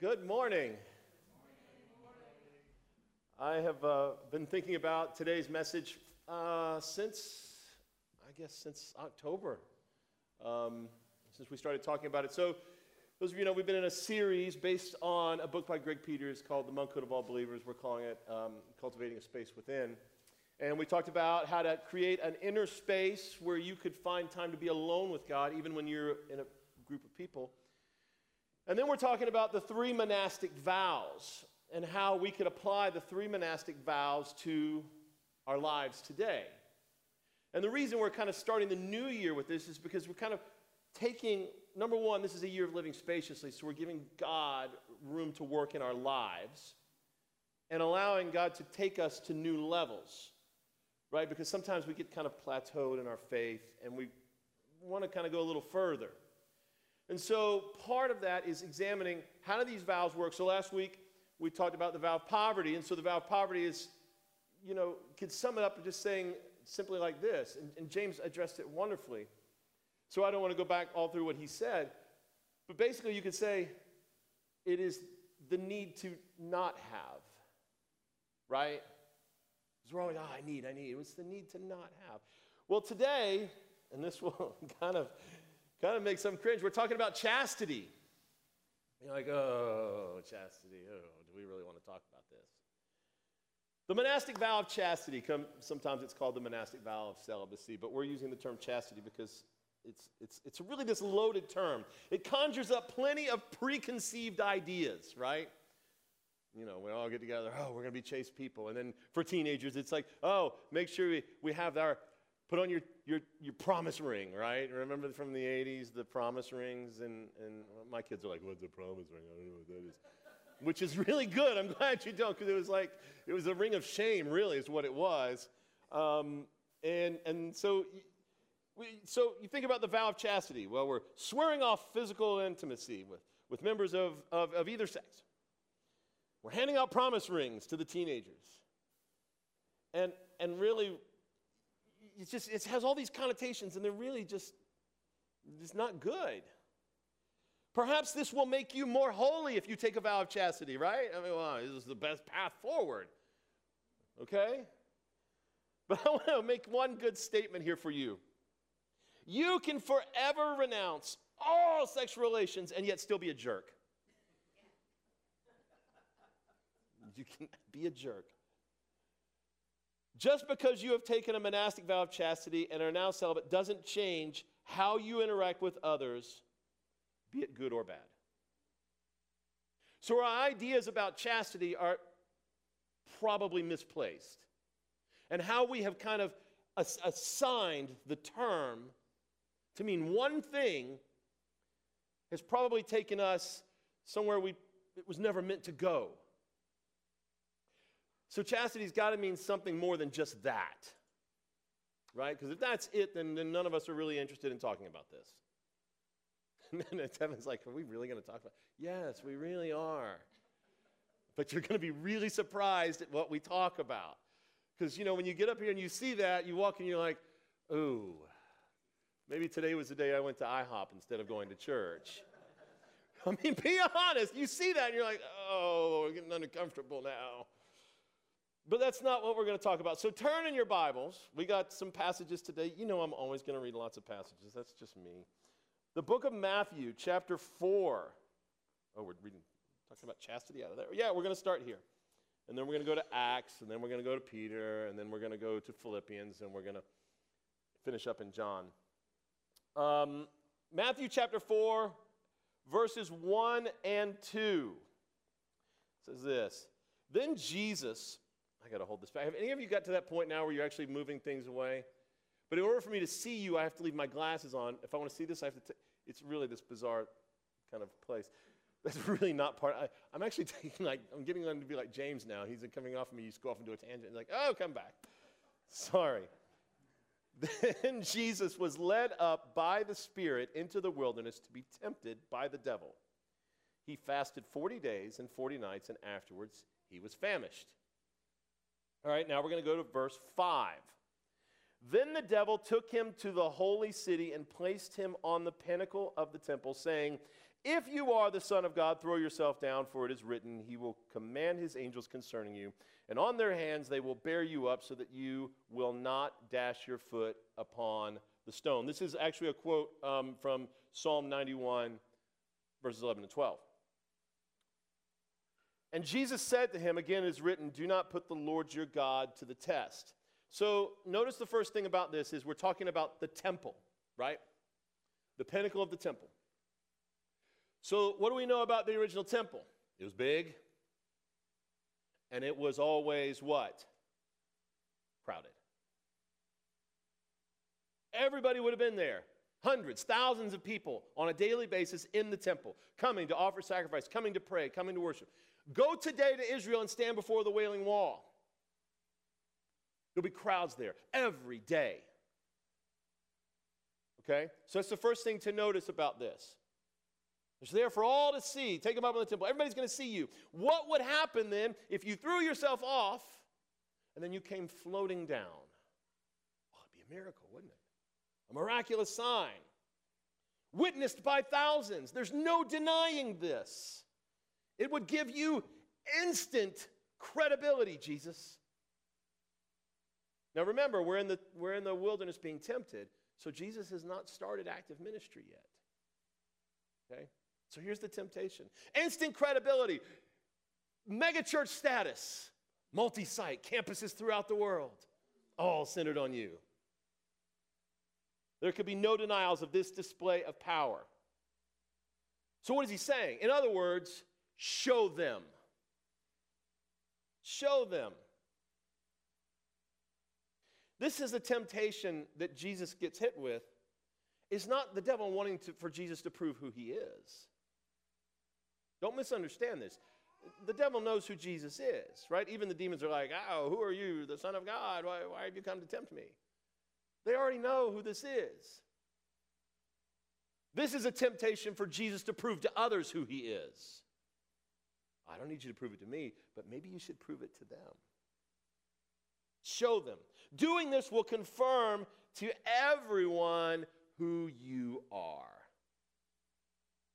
Good morning. I have uh, been thinking about today's message uh, since, I guess, since October, um, since we started talking about it. So, those of you know, we've been in a series based on a book by Greg Peters called The Monkhood of All Believers. We're calling it um, Cultivating a Space Within. And we talked about how to create an inner space where you could find time to be alone with God, even when you're in a group of people. And then we're talking about the three monastic vows and how we could apply the three monastic vows to our lives today. And the reason we're kind of starting the new year with this is because we're kind of taking, number one, this is a year of living spaciously, so we're giving God room to work in our lives and allowing God to take us to new levels, right? Because sometimes we get kind of plateaued in our faith and we want to kind of go a little further. And so part of that is examining how do these vows work. So last week we talked about the vow of poverty, and so the vow of poverty is, you know, could sum it up just saying simply like this, and, and James addressed it wonderfully. So I don't want to go back all through what he said, but basically you could say it is the need to not have, right? Because we're always, oh, I need, I need. It's the need to not have. Well, today, and this will kind of kind of make some cringe. We're talking about chastity. You're like, oh, chastity. Oh, do we really want to talk about this? The monastic vow of chastity, come, sometimes it's called the monastic vow of celibacy, but we're using the term chastity because it's, it's, it's really this loaded term. It conjures up plenty of preconceived ideas, right? You know, we all get together, oh, we're going to be chaste people. And then for teenagers, it's like, oh, make sure we, we have our Put on your, your, your promise ring, right? Remember from the 80s, the promise rings? And, and my kids are like, what's a promise ring? I don't know what that is. Which is really good. I'm glad you don't, because it was like, it was a ring of shame, really, is what it was. Um, and, and so, we, so you think about the vow of chastity. Well, we're swearing off physical intimacy with, with members of, of, of either sex. We're handing out promise rings to the teenagers. And, and really, it's just, it has all these connotations, and they're really just it's not good. Perhaps this will make you more holy if you take a vow of chastity, right? I mean, well, this is the best path forward. Okay? But I want to make one good statement here for you. You can forever renounce all sexual relations and yet still be a jerk. You can be a jerk. Just because you have taken a monastic vow of chastity and are now celibate doesn't change how you interact with others, be it good or bad. So, our ideas about chastity are probably misplaced. And how we have kind of assigned the term to mean one thing has probably taken us somewhere we, it was never meant to go. So chastity's got to mean something more than just that, right? Because if that's it, then, then none of us are really interested in talking about this. And then Heaven's like, are we really going to talk about? Yes, we really are. But you're going to be really surprised at what we talk about. Because, you know, when you get up here and you see that, you walk and you're like, ooh, maybe today was the day I went to IHOP instead of going to church. I mean, be honest. You see that and you're like, oh, we're getting uncomfortable now. But that's not what we're going to talk about. So turn in your Bibles. We got some passages today. You know, I'm always going to read lots of passages. That's just me. The book of Matthew, chapter 4. Oh, we're reading, talking about chastity out of there. Yeah, we're going to start here. And then we're going to go to Acts, and then we're going to go to Peter, and then we're going to go to Philippians, and we're going to finish up in John. Um, Matthew chapter 4, verses 1 and 2 says this Then Jesus I got to hold this back. Have any of you got to that point now where you're actually moving things away? But in order for me to see you, I have to leave my glasses on. If I want to see this, I have to. T- it's really this bizarre kind of place. That's really not part. I, am actually taking like I'm getting on to be like James now. He's coming off of me. You just go off into a tangent. And like, oh, come back. Sorry. Then Jesus was led up by the Spirit into the wilderness to be tempted by the devil. He fasted 40 days and 40 nights, and afterwards he was famished. All right, now we're going to go to verse 5. Then the devil took him to the holy city and placed him on the pinnacle of the temple, saying, If you are the Son of God, throw yourself down, for it is written, He will command His angels concerning you, and on their hands they will bear you up so that you will not dash your foot upon the stone. This is actually a quote um, from Psalm 91, verses 11 and 12. And Jesus said to him, again, it is written, Do not put the Lord your God to the test. So notice the first thing about this is we're talking about the temple, right? The pinnacle of the temple. So, what do we know about the original temple? It was big, and it was always what? Crowded. Everybody would have been there. Hundreds, thousands of people on a daily basis in the temple, coming to offer sacrifice, coming to pray, coming to worship. Go today to Israel and stand before the Wailing Wall. There'll be crowds there every day. Okay? So that's the first thing to notice about this. It's there for all to see. Take them up in the temple. Everybody's going to see you. What would happen then if you threw yourself off and then you came floating down? Well, it'd be a miracle, wouldn't it? A miraculous sign. Witnessed by thousands. There's no denying this. It would give you instant credibility, Jesus. Now remember, we're in the, we're in the wilderness being tempted, so Jesus has not started active ministry yet. Okay? So here's the temptation instant credibility, megachurch status, multi site, campuses throughout the world, all centered on you. There could be no denials of this display of power. So, what is he saying? In other words, show them. Show them. This is a temptation that Jesus gets hit with. It's not the devil wanting to, for Jesus to prove who he is. Don't misunderstand this. The devil knows who Jesus is, right? Even the demons are like, oh, who are you, the Son of God? Why, why have you come to tempt me? They already know who this is. This is a temptation for Jesus to prove to others who he is. I don't need you to prove it to me, but maybe you should prove it to them. Show them. Doing this will confirm to everyone who you are.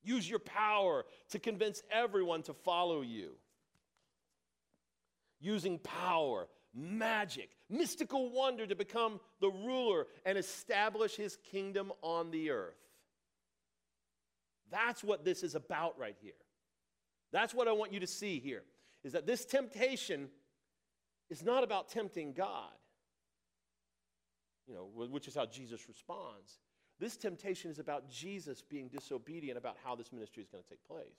Use your power to convince everyone to follow you. Using power, magic, mystical wonder to become the ruler and establish his kingdom on the earth. That's what this is about right here. That's what I want you to see here is that this temptation is not about tempting God. You know, which is how Jesus responds. This temptation is about Jesus being disobedient about how this ministry is going to take place.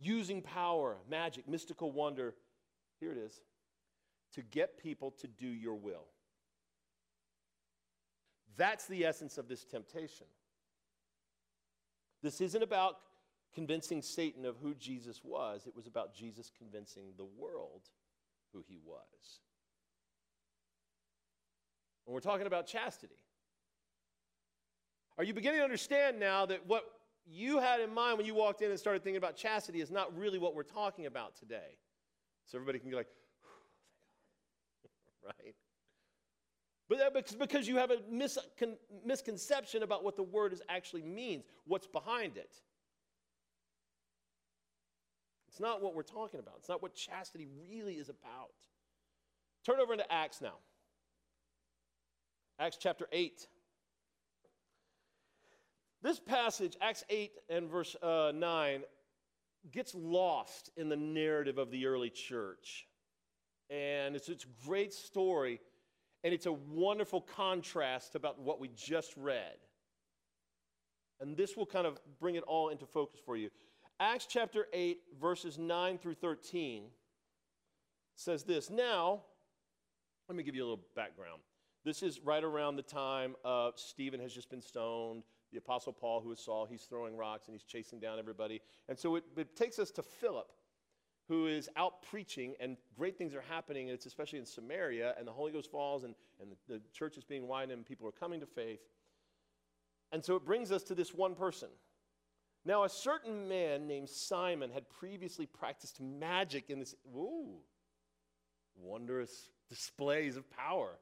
Using power, magic, mystical wonder, here it is, to get people to do your will. That's the essence of this temptation. This isn't about convincing Satan of who Jesus was, it was about Jesus convincing the world who he was. When we're talking about chastity, are you beginning to understand now that what you had in mind when you walked in and started thinking about chastity is not really what we're talking about today? So everybody can be like, right? But that's because you have a miscon- misconception about what the word is actually means, what's behind it. It's not what we're talking about. It's not what chastity really is about. Turn over into Acts now. Acts chapter 8. This passage, Acts 8 and verse uh, 9, gets lost in the narrative of the early church. And it's, it's a great story, and it's a wonderful contrast about what we just read. And this will kind of bring it all into focus for you. Acts chapter 8, verses 9 through 13 says this Now, let me give you a little background. This is right around the time of Stephen has just been stoned. The Apostle Paul, who is Saul, he's throwing rocks and he's chasing down everybody. And so it, it takes us to Philip, who is out preaching, and great things are happening. And it's especially in Samaria, and the Holy Ghost falls, and, and the, the church is being widened, and people are coming to faith. And so it brings us to this one person. Now, a certain man named Simon had previously practiced magic in this, ooh, wondrous displays of power.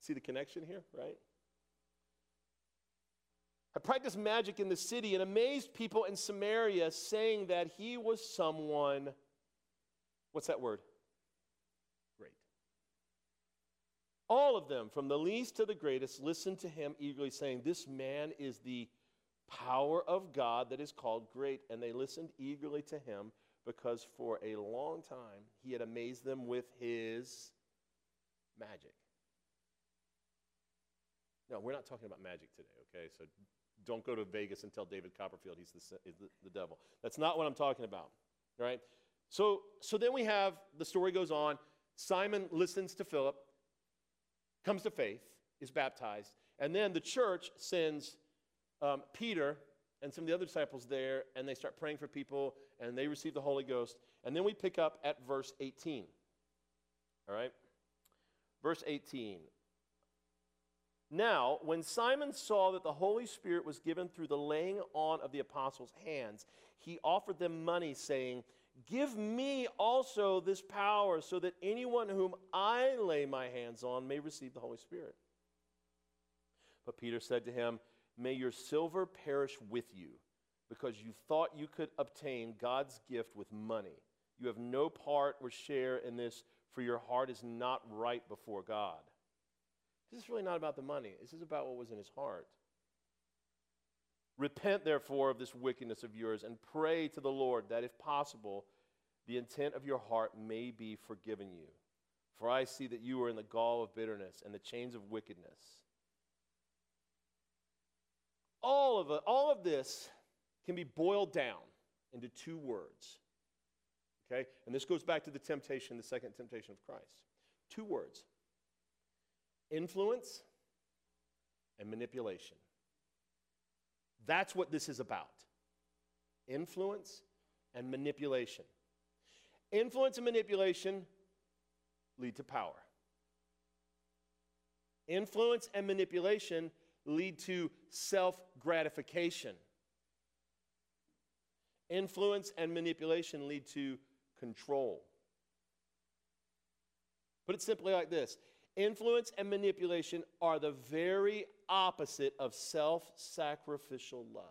See the connection here, right? Practiced magic in the city and amazed people in Samaria, saying that he was someone, what's that word? Great. All of them, from the least to the greatest, listened to him eagerly, saying, This man is the power of God that is called great. And they listened eagerly to him because for a long time he had amazed them with his magic. No, we're not talking about magic today, okay? So don't go to Vegas and tell David Copperfield he's the, the, the devil. That's not what I'm talking about, right? So, so then we have the story goes on. Simon listens to Philip, comes to faith, is baptized, and then the church sends um, Peter and some of the other disciples there, and they start praying for people, and they receive the Holy Ghost. And then we pick up at verse 18. All right? Verse 18. Now, when Simon saw that the Holy Spirit was given through the laying on of the apostles' hands, he offered them money, saying, Give me also this power, so that anyone whom I lay my hands on may receive the Holy Spirit. But Peter said to him, May your silver perish with you, because you thought you could obtain God's gift with money. You have no part or share in this, for your heart is not right before God. This is really not about the money, this is about what was in his heart. Repent, therefore, of this wickedness of yours, and pray to the Lord that, if possible, the intent of your heart may be forgiven you. For I see that you are in the gall of bitterness and the chains of wickedness. All of it, all of this can be boiled down into two words. Okay? And this goes back to the temptation, the second temptation of Christ. Two words influence and manipulation. That's what this is about influence and manipulation. Influence and manipulation lead to power. Influence and manipulation lead to self gratification. Influence and manipulation lead to control. Put it simply like this influence and manipulation are the very opposite of self sacrificial love.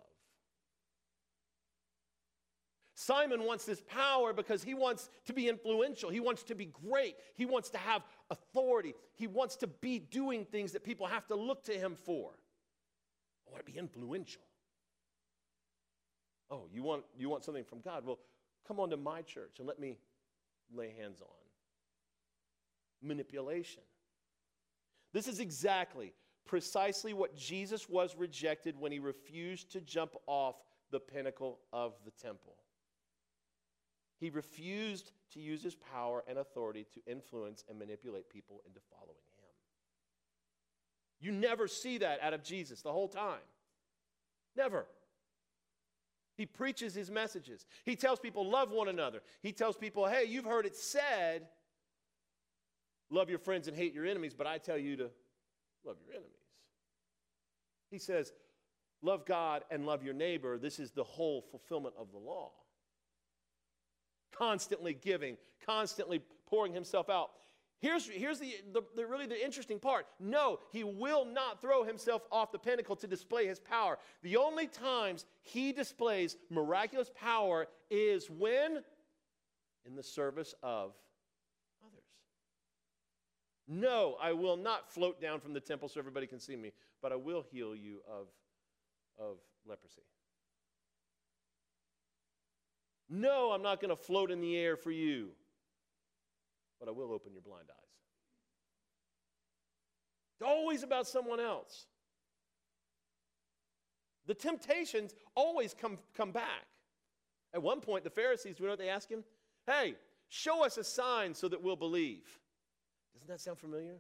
Simon wants this power because he wants to be influential. He wants to be great. He wants to have authority. He wants to be doing things that people have to look to him for. I want to be influential. Oh, you want, you want something from God? Well, come on to my church and let me lay hands on. Manipulation. This is exactly, precisely what Jesus was rejected when he refused to jump off the pinnacle of the temple. He refused to use his power and authority to influence and manipulate people into following him. You never see that out of Jesus the whole time. Never. He preaches his messages. He tells people, love one another. He tells people, hey, you've heard it said, love your friends and hate your enemies, but I tell you to love your enemies. He says, love God and love your neighbor. This is the whole fulfillment of the law. Constantly giving, constantly pouring himself out. Here's, here's the, the, the, really the interesting part. No, he will not throw himself off the pinnacle to display his power. The only times he displays miraculous power is when? In the service of. No, I will not float down from the temple so everybody can see me, but I will heal you of, of leprosy. No, I'm not going to float in the air for you but I will open your blind eyes. It's always about someone else. The temptations always come, come back. At one point, the Pharisees, you know what they ask him? Hey, show us a sign so that we'll believe. Doesn't that sound familiar?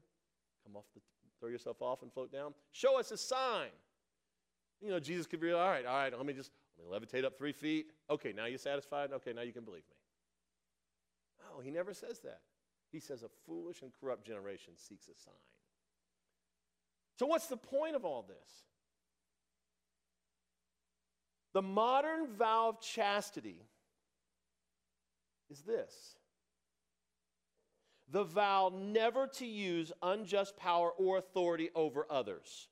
Come off the, throw yourself off and float down. Show us a sign. You know, Jesus could be, all right, all right, let me just let me levitate up three feet. Okay, now you're satisfied? Okay, now you can believe me. Oh, he never says that. He says, A foolish and corrupt generation seeks a sign. So, what's the point of all this? The modern vow of chastity is this the vow never to use unjust power or authority over others.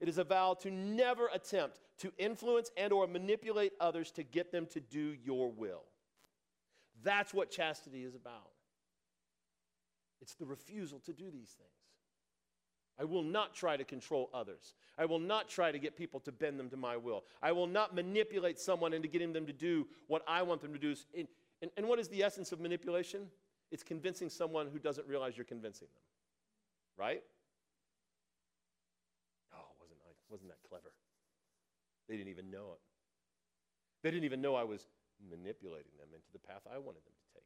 It is a vow to never attempt to influence and or manipulate others to get them to do your will. That's what chastity is about. It's the refusal to do these things. I will not try to control others. I will not try to get people to bend them to my will. I will not manipulate someone into getting them to do what I want them to do. And, and, and what is the essence of manipulation? It's convincing someone who doesn't realize you're convincing them. Right? Oh, wasn't, I, wasn't that clever? They didn't even know it. They didn't even know I was manipulating them into the path I wanted them to take.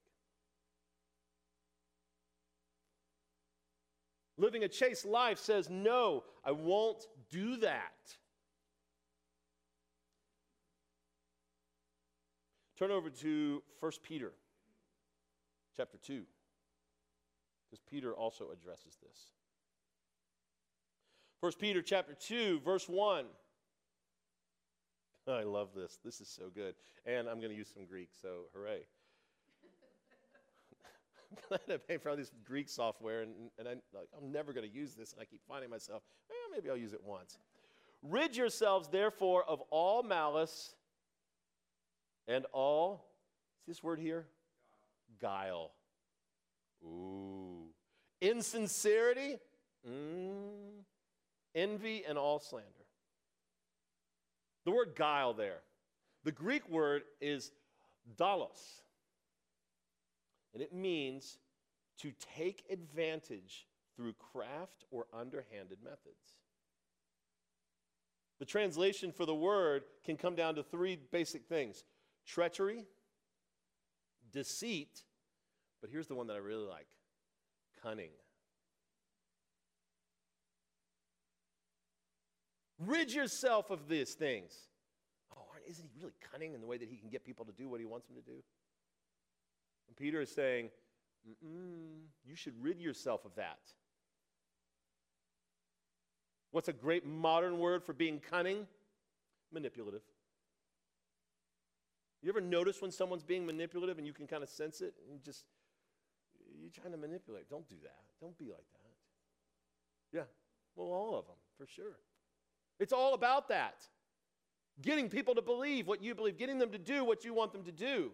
Living a chaste life says, No, I won't do that. Turn over to 1 Peter chapter 2, because Peter also addresses this. 1 Peter chapter 2, verse 1. I love this. This is so good. And I'm going to use some Greek, so hooray. I'm glad I pay for all this Greek software, and, and I, I'm never going to use this, and I keep finding myself, eh, maybe I'll use it once. Rid yourselves, therefore, of all malice and all, see this word here? Guile. Ooh. Insincerity, mm. envy, and all slander. The word guile there, the Greek word is dolos, and it means to take advantage through craft or underhanded methods. The translation for the word can come down to three basic things treachery, deceit, but here's the one that I really like cunning. Rid yourself of these things. Oh, isn't he really cunning in the way that he can get people to do what he wants them to do? And Peter is saying, you should rid yourself of that. What's a great modern word for being cunning? Manipulative. You ever notice when someone's being manipulative and you can kind of sense it and just, you're trying to manipulate? Don't do that. Don't be like that. Yeah, well, all of them, for sure. It's all about that. Getting people to believe what you believe, getting them to do what you want them to do.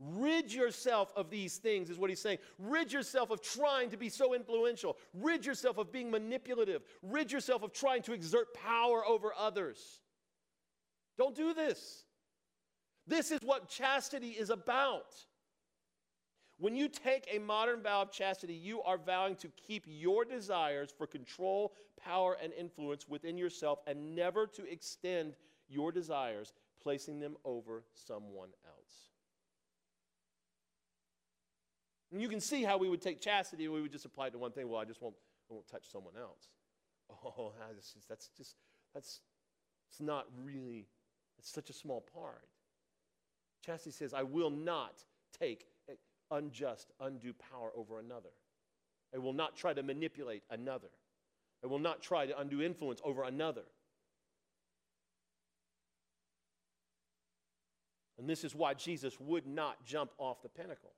Rid yourself of these things, is what he's saying. Rid yourself of trying to be so influential. Rid yourself of being manipulative. Rid yourself of trying to exert power over others. Don't do this. This is what chastity is about. When you take a modern vow of chastity, you are vowing to keep your desires for control, power, and influence within yourself and never to extend your desires, placing them over someone else. And you can see how we would take chastity and we would just apply it to one thing. Well, I just won't, I won't touch someone else. Oh, that's just, that's just, that's, it's not really, it's such a small part. Chastity says, I will not take unjust, undue power over another. I will not try to manipulate another. I will not try to undo influence over another. And this is why Jesus would not jump off the pinnacle.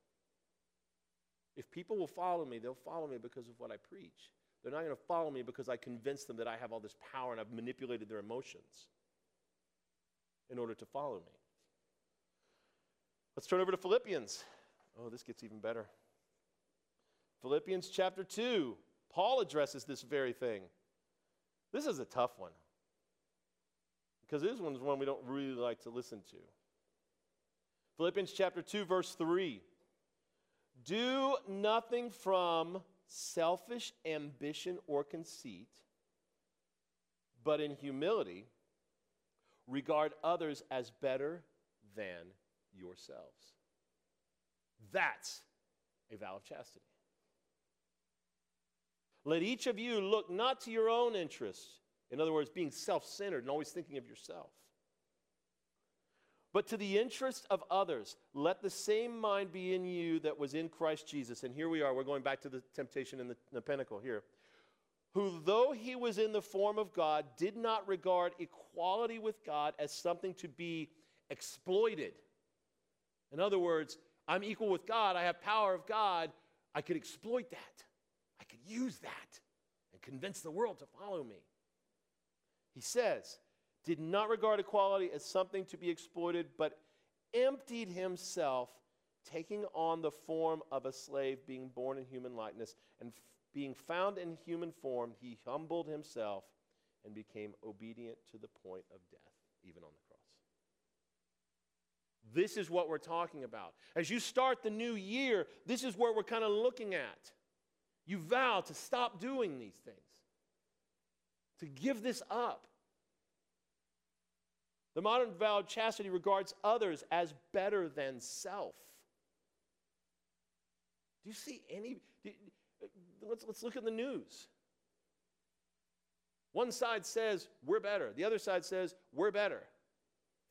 If people will follow me, they'll follow me because of what I preach. They're not going to follow me because I convinced them that I have all this power and I've manipulated their emotions in order to follow me. Let's turn over to Philippians. Oh, this gets even better. Philippians chapter 2. Paul addresses this very thing. This is a tough one because this one is one we don't really like to listen to. Philippians chapter 2, verse 3. Do nothing from selfish ambition or conceit, but in humility, regard others as better than yourselves. That's a vow of chastity. Let each of you look not to your own interests, in other words, being self centered and always thinking of yourself, but to the interest of others. Let the same mind be in you that was in Christ Jesus. And here we are, we're going back to the temptation in the, in the pinnacle here. Who, though he was in the form of God, did not regard equality with God as something to be exploited. In other words, I'm equal with God, I have power of God, I could exploit that. I could use that and convince the world to follow me. He says, did not regard equality as something to be exploited, but emptied himself, taking on the form of a slave, being born in human likeness, and f- being found in human form, he humbled himself and became obedient to the point of death, even on the cross. This is what we're talking about. As you start the new year, this is where we're kind of looking at. You vow to stop doing these things, to give this up. The modern vow of chastity regards others as better than self. Do you see any? Do, let's, let's look at the news. One side says, we're better. The other side says, we're better.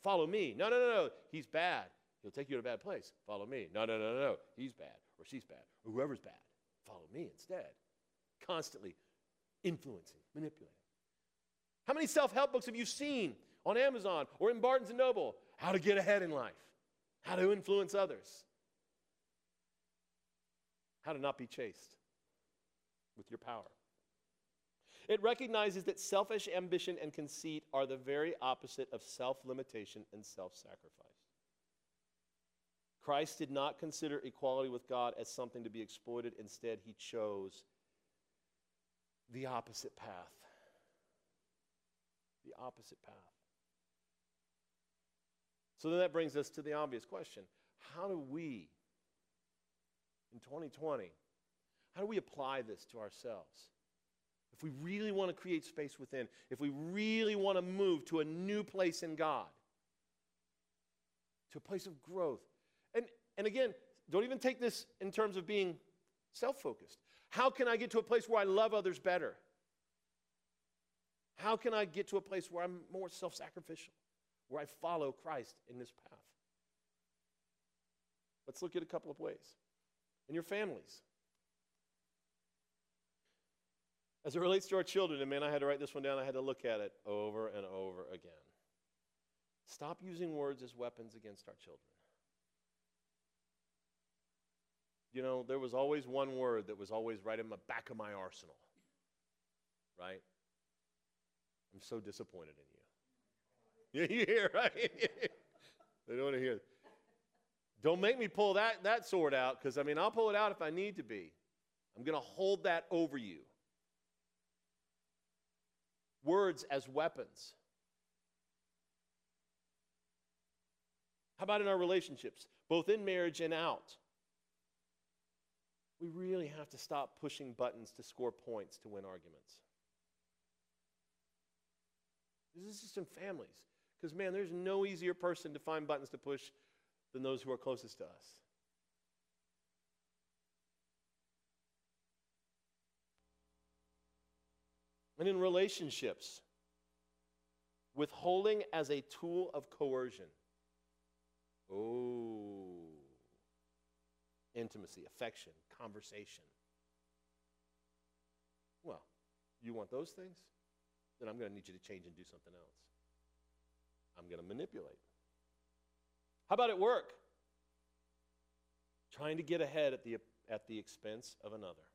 Follow me. No, no, no, no. He's bad. He'll take you to a bad place. Follow me. No, no, no, no, no. He's bad or she's bad or whoever's bad. Follow me instead. Constantly influencing, manipulating. How many self help books have you seen on Amazon or in Barnes and Noble? How to get ahead in life, how to influence others, how to not be chaste with your power. It recognizes that selfish ambition and conceit are the very opposite of self limitation and self sacrifice. Christ did not consider equality with God as something to be exploited. Instead, he chose the opposite path. The opposite path. So then that brings us to the obvious question How do we, in 2020, how do we apply this to ourselves? If we really want to create space within, if we really want to move to a new place in God, to a place of growth. And, and again, don't even take this in terms of being self focused. How can I get to a place where I love others better? How can I get to a place where I'm more self sacrificial, where I follow Christ in this path? Let's look at a couple of ways. In your families, As it relates to our children, and man, I had to write this one down, I had to look at it over and over again. Stop using words as weapons against our children. You know, there was always one word that was always right in the back of my arsenal. Right? I'm so disappointed in you. You hear, right? they don't want to hear. Don't make me pull that, that sword out, because I mean, I'll pull it out if I need to be. I'm going to hold that over you words as weapons. How about in our relationships, both in marriage and out? We really have to stop pushing buttons to score points to win arguments. This is just in families. Because, man, there's no easier person to find buttons to push than those who are closest to us. And in relationships, withholding as a tool of coercion. Oh, intimacy, affection, conversation. Well, you want those things? Then I'm going to need you to change and do something else. I'm going to manipulate. How about at work? Trying to get ahead at the, at the expense of another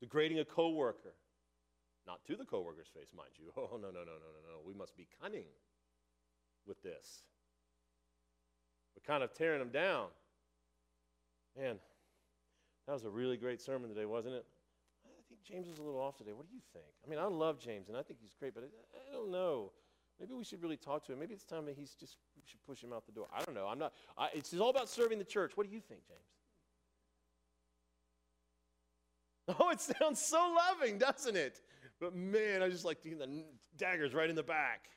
degrading a coworker. Not to the coworker's face, mind you. Oh, no, no, no, no, no, no. We must be cunning with this. We're kind of tearing them down. Man, that was a really great sermon today, wasn't it? I think James was a little off today. What do you think? I mean, I love James, and I think he's great, but I, I don't know. Maybe we should really talk to him. Maybe it's time that he's just we should push him out the door. I don't know. I'm not. I, it's all about serving the church. What do you think, James? Oh, it sounds so loving, doesn't it? But man, I just like the daggers right in the back.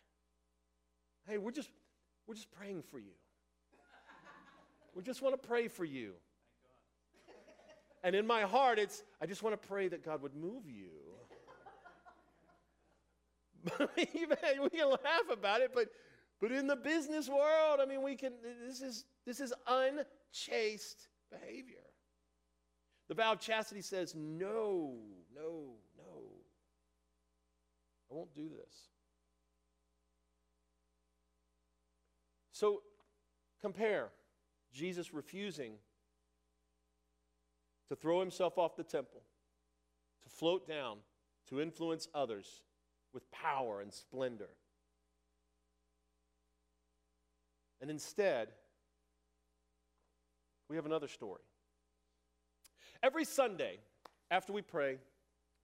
Hey, we're just we're just praying for you. We just want to pray for you. And in my heart, it's I just want to pray that God would move you. we can laugh about it, but but in the business world, I mean, we can. This is this is unchaste behavior. The vow of chastity says, no, no, no. I won't do this. So compare Jesus refusing to throw himself off the temple, to float down to influence others with power and splendor. And instead, we have another story. Every Sunday, after we pray,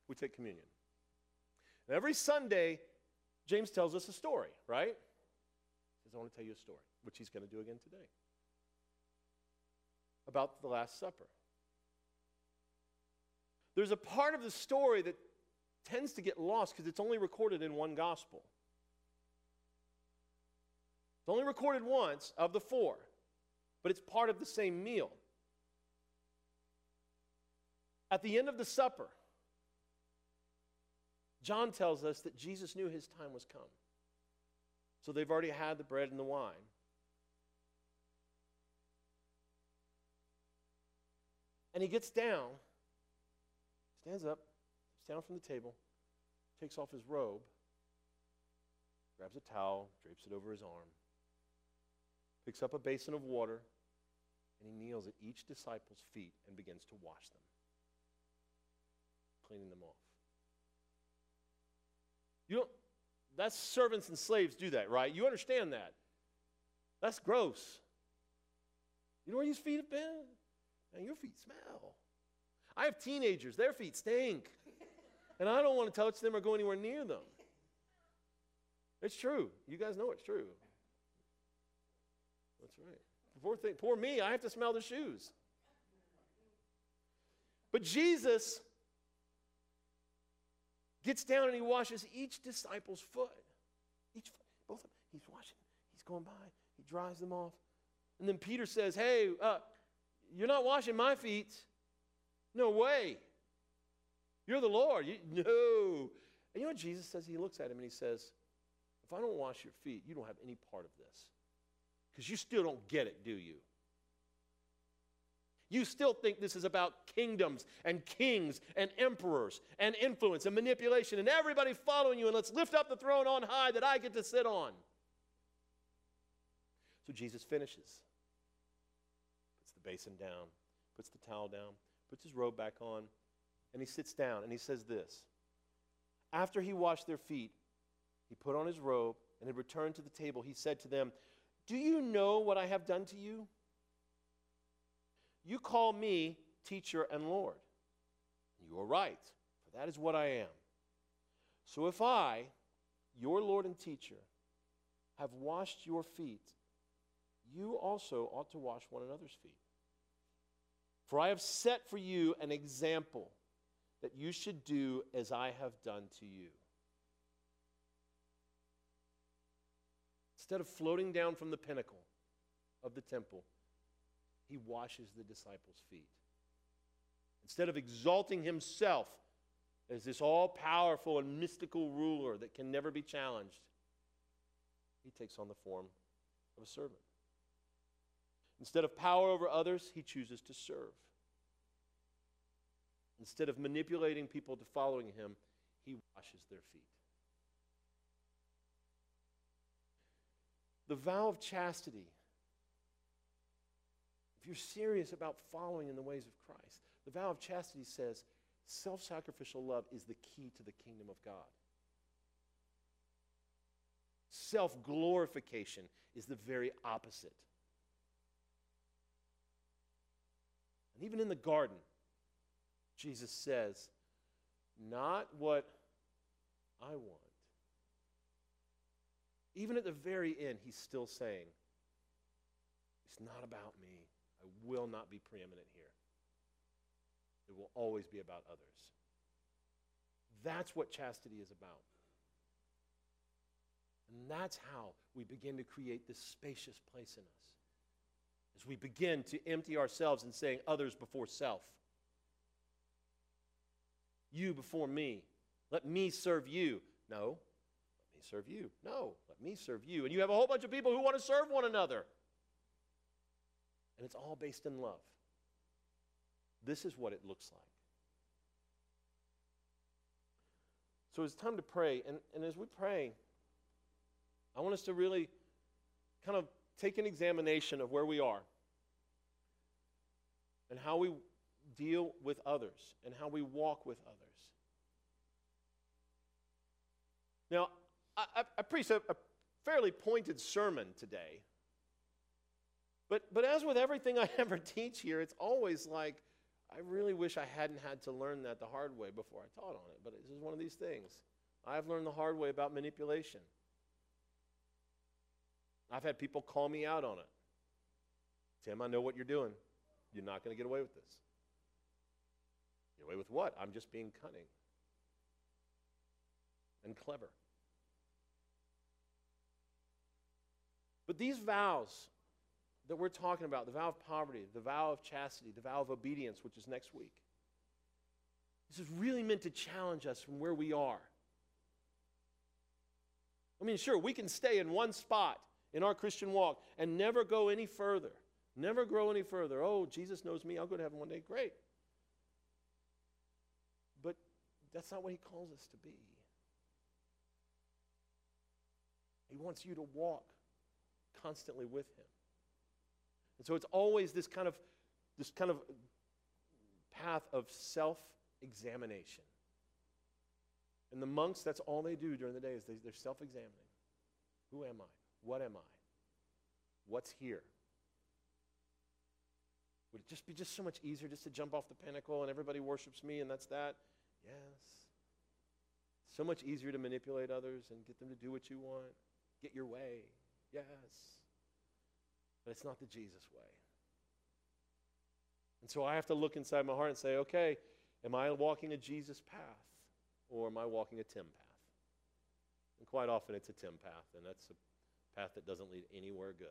we take communion. And every Sunday, James tells us a story, right? He says, I want to tell you a story, which he's going to do again today, about the Last Supper. There's a part of the story that tends to get lost because it's only recorded in one gospel. It's only recorded once of the four, but it's part of the same meal. At the end of the supper, John tells us that Jesus knew his time was come. So they've already had the bread and the wine. And he gets down, stands up, sits down from the table, takes off his robe, grabs a towel, drapes it over his arm, picks up a basin of water, and he kneels at each disciple's feet and begins to wash them, cleaning them off. You don't, that's servants and slaves do that, right? You understand that. That's gross. You know where your feet have been? And your feet smell. I have teenagers, their feet stink. And I don't want to touch them or go anywhere near them. It's true. You guys know it's true. That's right. Poor, thing, poor me, I have to smell the shoes. But Jesus gets down and he washes each disciple's foot. Each foot, both of them. He's washing, he's going by, he dries them off. And then Peter says, Hey, uh, you're not washing my feet. No way. You're the Lord. You, no. And you know what Jesus says? He looks at him and he says, If I don't wash your feet, you don't have any part of this. Because you still don't get it, do you? You still think this is about kingdoms and kings and emperors and influence and manipulation and everybody following you, and let's lift up the throne on high that I get to sit on. So Jesus finishes, puts the basin down, puts the towel down, puts his robe back on, and he sits down and he says this. After he washed their feet, he put on his robe and had returned to the table. He said to them, Do you know what I have done to you? You call me teacher and Lord. You are right, for that is what I am. So if I, your Lord and teacher, have washed your feet, you also ought to wash one another's feet. For I have set for you an example that you should do as I have done to you. Instead of floating down from the pinnacle of the temple, he washes the disciples' feet. Instead of exalting himself as this all powerful and mystical ruler that can never be challenged, he takes on the form of a servant. Instead of power over others, he chooses to serve. Instead of manipulating people to following him, he washes their feet. The vow of chastity if you're serious about following in the ways of Christ, the vow of chastity says self sacrificial love is the key to the kingdom of God. Self glorification is the very opposite. And even in the garden, Jesus says, Not what I want. Even at the very end, he's still saying, It's not about me. I will not be preeminent here. It will always be about others. That's what chastity is about. And that's how we begin to create this spacious place in us. As we begin to empty ourselves and saying others before self. You before me. Let me serve you. No, let me serve you. No, let me serve you. And you have a whole bunch of people who want to serve one another. And it's all based in love. This is what it looks like. So it's time to pray. And, and as we pray, I want us to really kind of take an examination of where we are and how we deal with others and how we walk with others. Now, I, I, I preached a, a fairly pointed sermon today. But, but as with everything I ever teach here, it's always like, I really wish I hadn't had to learn that the hard way before I taught on it. But this is one of these things. I've learned the hard way about manipulation. I've had people call me out on it. Tim, I know what you're doing. You're not going to get away with this. Get away with what? I'm just being cunning and clever. But these vows that we're talking about the vow of poverty, the vow of chastity, the vow of obedience, which is next week this is really meant to challenge us from where we are. I mean, sure, we can stay in one spot in our Christian walk and never go any further, never grow any further. Oh, Jesus knows me, I'll go to heaven one day. Great. But that's not what he calls us to be. He wants you to walk constantly with him. And so it's always this kind of this kind of path of self-examination. And the monks, that's all they do during the day is they, they're self-examining. Who am I? What am I? What's here? Would it just be just so much easier just to jump off the pinnacle and everybody worships me and that's that? Yes. So much easier to manipulate others and get them to do what you want, get your way. Yes. But it's not the Jesus way. And so I have to look inside my heart and say, okay, am I walking a Jesus path or am I walking a Tim path? And quite often it's a Tim path, and that's a path that doesn't lead anywhere good.